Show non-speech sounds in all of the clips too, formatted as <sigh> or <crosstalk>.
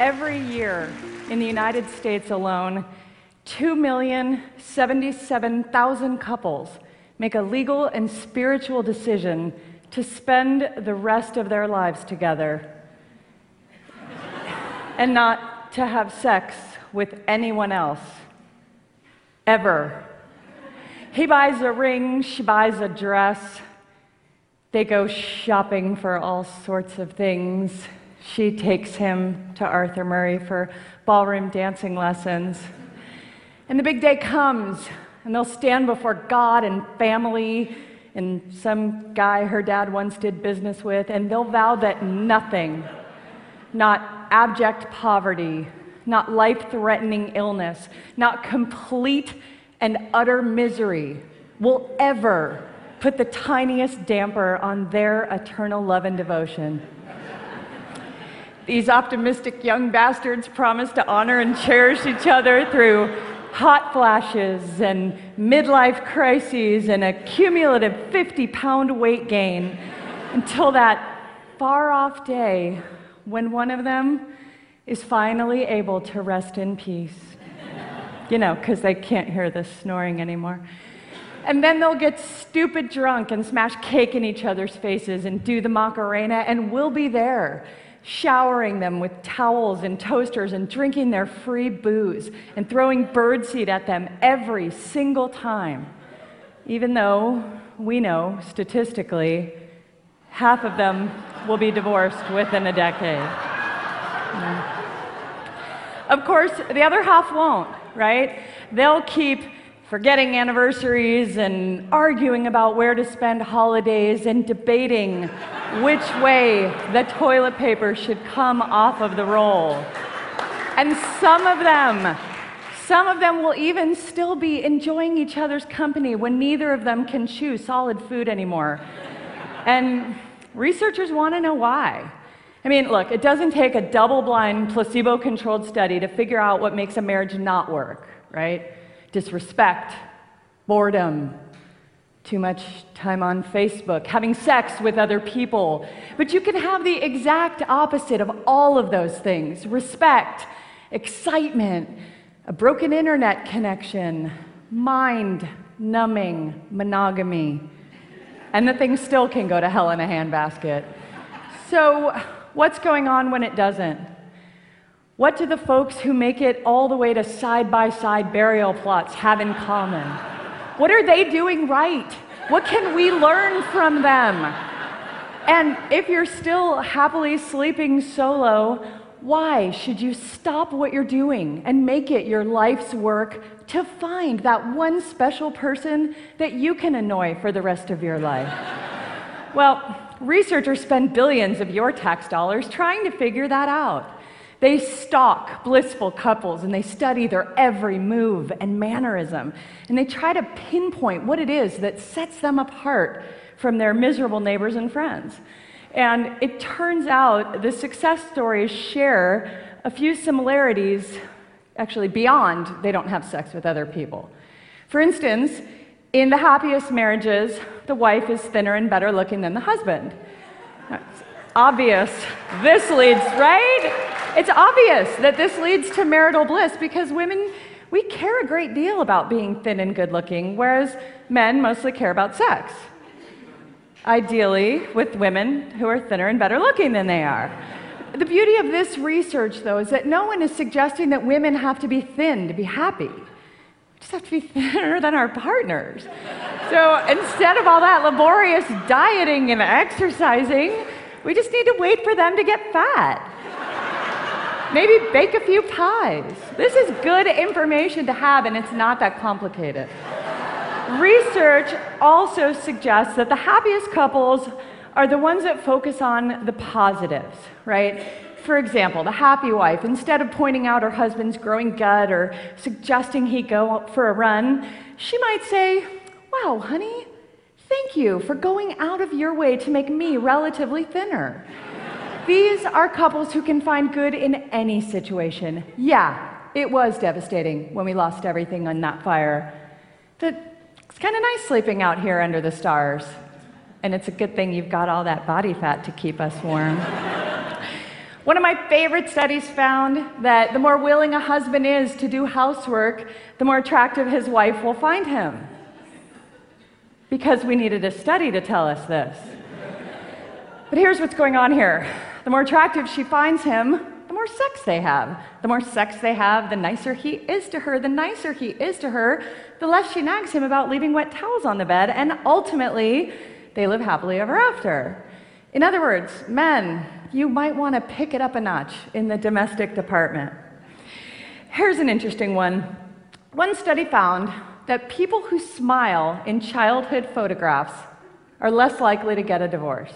Every year in the United States alone, 2,077,000 couples make a legal and spiritual decision to spend the rest of their lives together and not to have sex with anyone else. Ever. He buys a ring, she buys a dress. They go shopping for all sorts of things. She takes him to Arthur Murray for ballroom dancing lessons. And the big day comes, and they'll stand before God and family and some guy her dad once did business with, and they'll vow that nothing, not abject poverty, not life threatening illness, not complete and utter misery will ever put the tiniest damper on their eternal love and devotion. These optimistic young bastards promise to honor and cherish each other through hot flashes and midlife crises and a cumulative 50 pound weight gain until that far off day when one of them is finally able to rest in peace. You know, because they can't hear the snoring anymore. And then they'll get stupid drunk and smash cake in each other's faces and do the Macarena, and we'll be there showering them with towels and toasters and drinking their free booze and throwing birdseed at them every single time, even though we know statistically half of them will be divorced within a decade. Of course, the other half won't, right? They'll keep forgetting anniversaries and arguing about where to spend holidays and debating which way the toilet paper should come off of the roll. And some of them, some of them will even still be enjoying each other's company when neither of them can chew solid food anymore. And researchers want to know why. I mean, look, it doesn't take a double blind, placebo controlled study to figure out what makes a marriage not work, right? disrespect, boredom, too much time on Facebook, having sex with other people. But you can have the exact opposite of all of those things respect, excitement, a broken internet connection, mind numbing monogamy. And the thing still can go to hell in a handbasket. So, what's going on when it doesn't? What do the folks who make it all the way to side by side burial plots have in common? What are they doing right? What can we learn from them? And if you're still happily sleeping solo, why should you stop what you're doing and make it your life's work to find that one special person that you can annoy for the rest of your life? <laughs> well, researchers spend billions of your tax dollars trying to figure that out. They stalk blissful couples and they study their every move and mannerism. And they try to pinpoint what it is that sets them apart from their miserable neighbors and friends. And it turns out the success stories share a few similarities, actually, beyond they don't have sex with other people. For instance, in the happiest marriages, the wife is thinner and better looking than the husband. It's obvious. This leads, right? It's obvious that this leads to marital bliss because women, we care a great deal about being thin and good looking, whereas men mostly care about sex. Ideally, with women who are thinner and better looking than they are. The beauty of this research, though, is that no one is suggesting that women have to be thin to be happy. We just have to be thinner than our partners. So instead of all that laborious dieting and exercising, we just need to wait for them to get fat. Maybe bake a few pies. This is good information to have, and it's not that complicated. Research also suggests that the happiest couples are the ones that focus on the positives, right? For example, the happy wife, instead of pointing out her husband's growing gut or suggesting he go for a run, she might say, Wow, honey, thank you for going out of your way to make me relatively thinner. These are couples who can find good in any situation. Yeah, it was devastating when we lost everything in that fire. But it's kind of nice sleeping out here under the stars. And it's a good thing you've got all that body fat to keep us warm. <laughs> One of my favorite studies found that the more willing a husband is to do housework, the more attractive his wife will find him. Because we needed a study to tell us this. But here's what's going on here the more attractive she finds him, more sex they have. The more sex they have, the nicer he is to her. The nicer he is to her, the less she nags him about leaving wet towels on the bed, and ultimately, they live happily ever after. In other words, men, you might want to pick it up a notch in the domestic department. Here's an interesting one. One study found that people who smile in childhood photographs are less likely to get a divorce.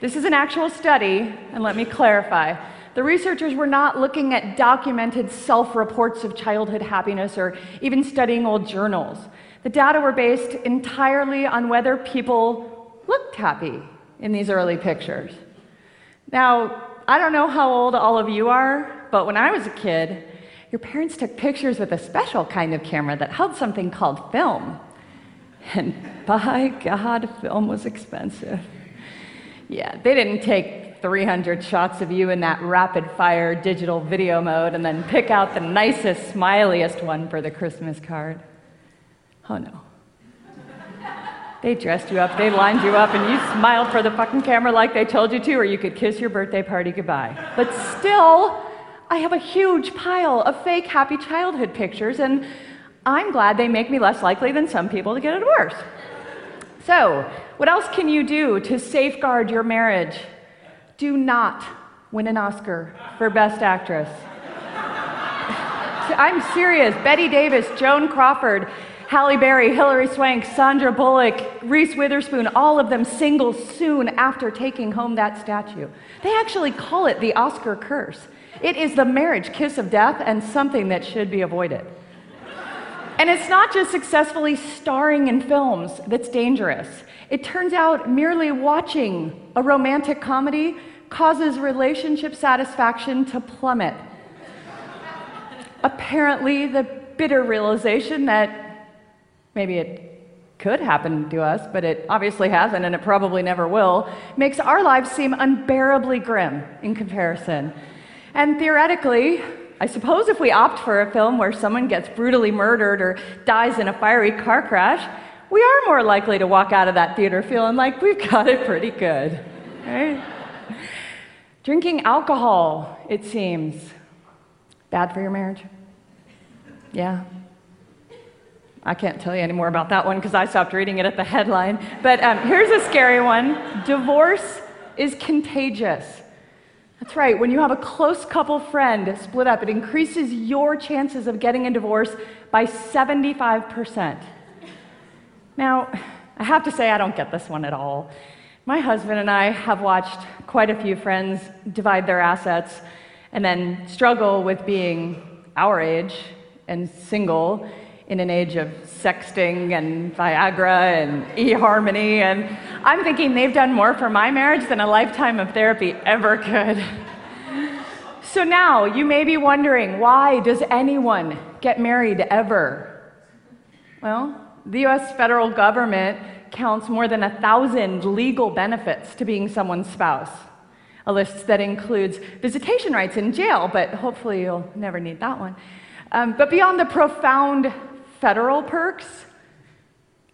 This is an actual study, and let me clarify. The researchers were not looking at documented self reports of childhood happiness or even studying old journals. The data were based entirely on whether people looked happy in these early pictures. Now, I don't know how old all of you are, but when I was a kid, your parents took pictures with a special kind of camera that held something called film. And by God, film was expensive. Yeah, they didn't take 300 shots of you in that rapid fire digital video mode and then pick out the nicest, smiliest one for the Christmas card. Oh no. They dressed you up, they lined you up, and you smiled for the fucking camera like they told you to, or you could kiss your birthday party goodbye. But still, I have a huge pile of fake happy childhood pictures, and I'm glad they make me less likely than some people to get a divorce. So, what else can you do to safeguard your marriage? Do not win an Oscar for Best Actress. <laughs> I'm serious. Bette Davis, Joan Crawford, Halle Berry, Hilary Swank, Sandra Bullock, Reese Witherspoon, all of them single soon after taking home that statue. They actually call it the Oscar curse. It is the marriage kiss of death and something that should be avoided. And it's not just successfully starring in films that's dangerous. It turns out merely watching a romantic comedy causes relationship satisfaction to plummet. Apparently, the bitter realization that maybe it could happen to us, but it obviously hasn't and it probably never will, makes our lives seem unbearably grim in comparison. And theoretically, I suppose if we opt for a film where someone gets brutally murdered or dies in a fiery car crash, we are more likely to walk out of that theater feeling like we've got it pretty good. Right? Drinking alcohol, it seems, bad for your marriage. Yeah, I can't tell you any more about that one because I stopped reading it at the headline. But um, here's a scary one divorce is contagious. That's right, when you have a close couple friend split up, it increases your chances of getting a divorce by 75%. Now, I have to say, I don't get this one at all. My husband and I have watched quite a few friends divide their assets and then struggle with being our age and single in an age of sexting and Viagra and eHarmony. And I'm thinking they've done more for my marriage than a lifetime of therapy ever could. So now you may be wondering why does anyone get married ever? Well, the US federal government counts more than a thousand legal benefits to being someone's spouse. A list that includes visitation rights in jail, but hopefully you'll never need that one. Um, but beyond the profound federal perks,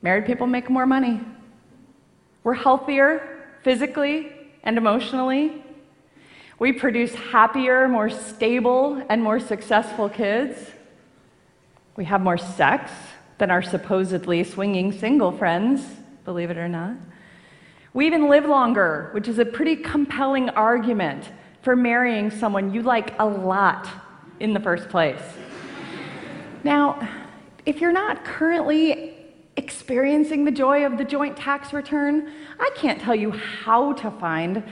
married people make more money. We're healthier physically and emotionally. We produce happier, more stable, and more successful kids. We have more sex than our supposedly swinging single friends, believe it or not. We even live longer, which is a pretty compelling argument for marrying someone you like a lot in the first place. Now, if you're not currently experiencing the joy of the joint tax return, I can't tell you how to find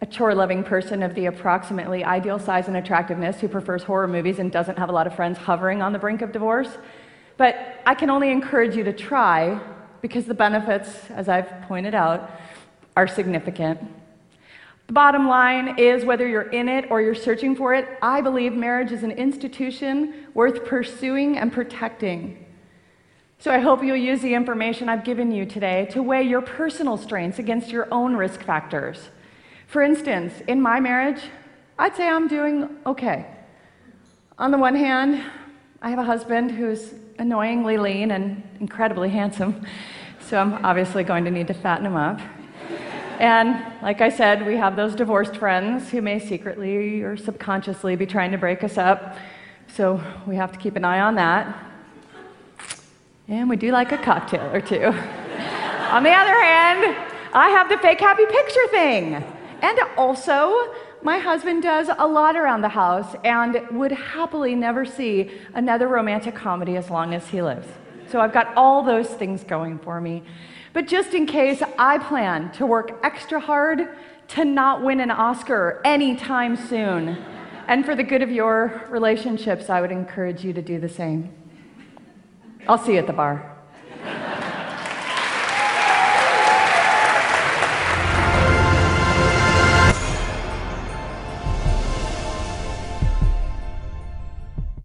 a chore loving person of the approximately ideal size and attractiveness who prefers horror movies and doesn't have a lot of friends hovering on the brink of divorce. But I can only encourage you to try because the benefits, as I've pointed out, are significant. The bottom line is whether you're in it or you're searching for it, I believe marriage is an institution worth pursuing and protecting. So I hope you'll use the information I've given you today to weigh your personal strengths against your own risk factors. For instance, in my marriage, I'd say I'm doing okay. On the one hand, I have a husband who's annoyingly lean and incredibly handsome, <laughs> so I'm obviously going to need to fatten him up. And like I said, we have those divorced friends who may secretly or subconsciously be trying to break us up, so we have to keep an eye on that. And we do like a cocktail or two. on the other hand, I have the fake happy picture thing. And also, my husband does a lot around the house and would happily never see another romantic comedy as long as he lives. So I've got all those things going for me. But just in case, I plan to work extra hard to not win an Oscar anytime soon. And for the good of your relationships, I would encourage you to do the same. I'll see you at the bar.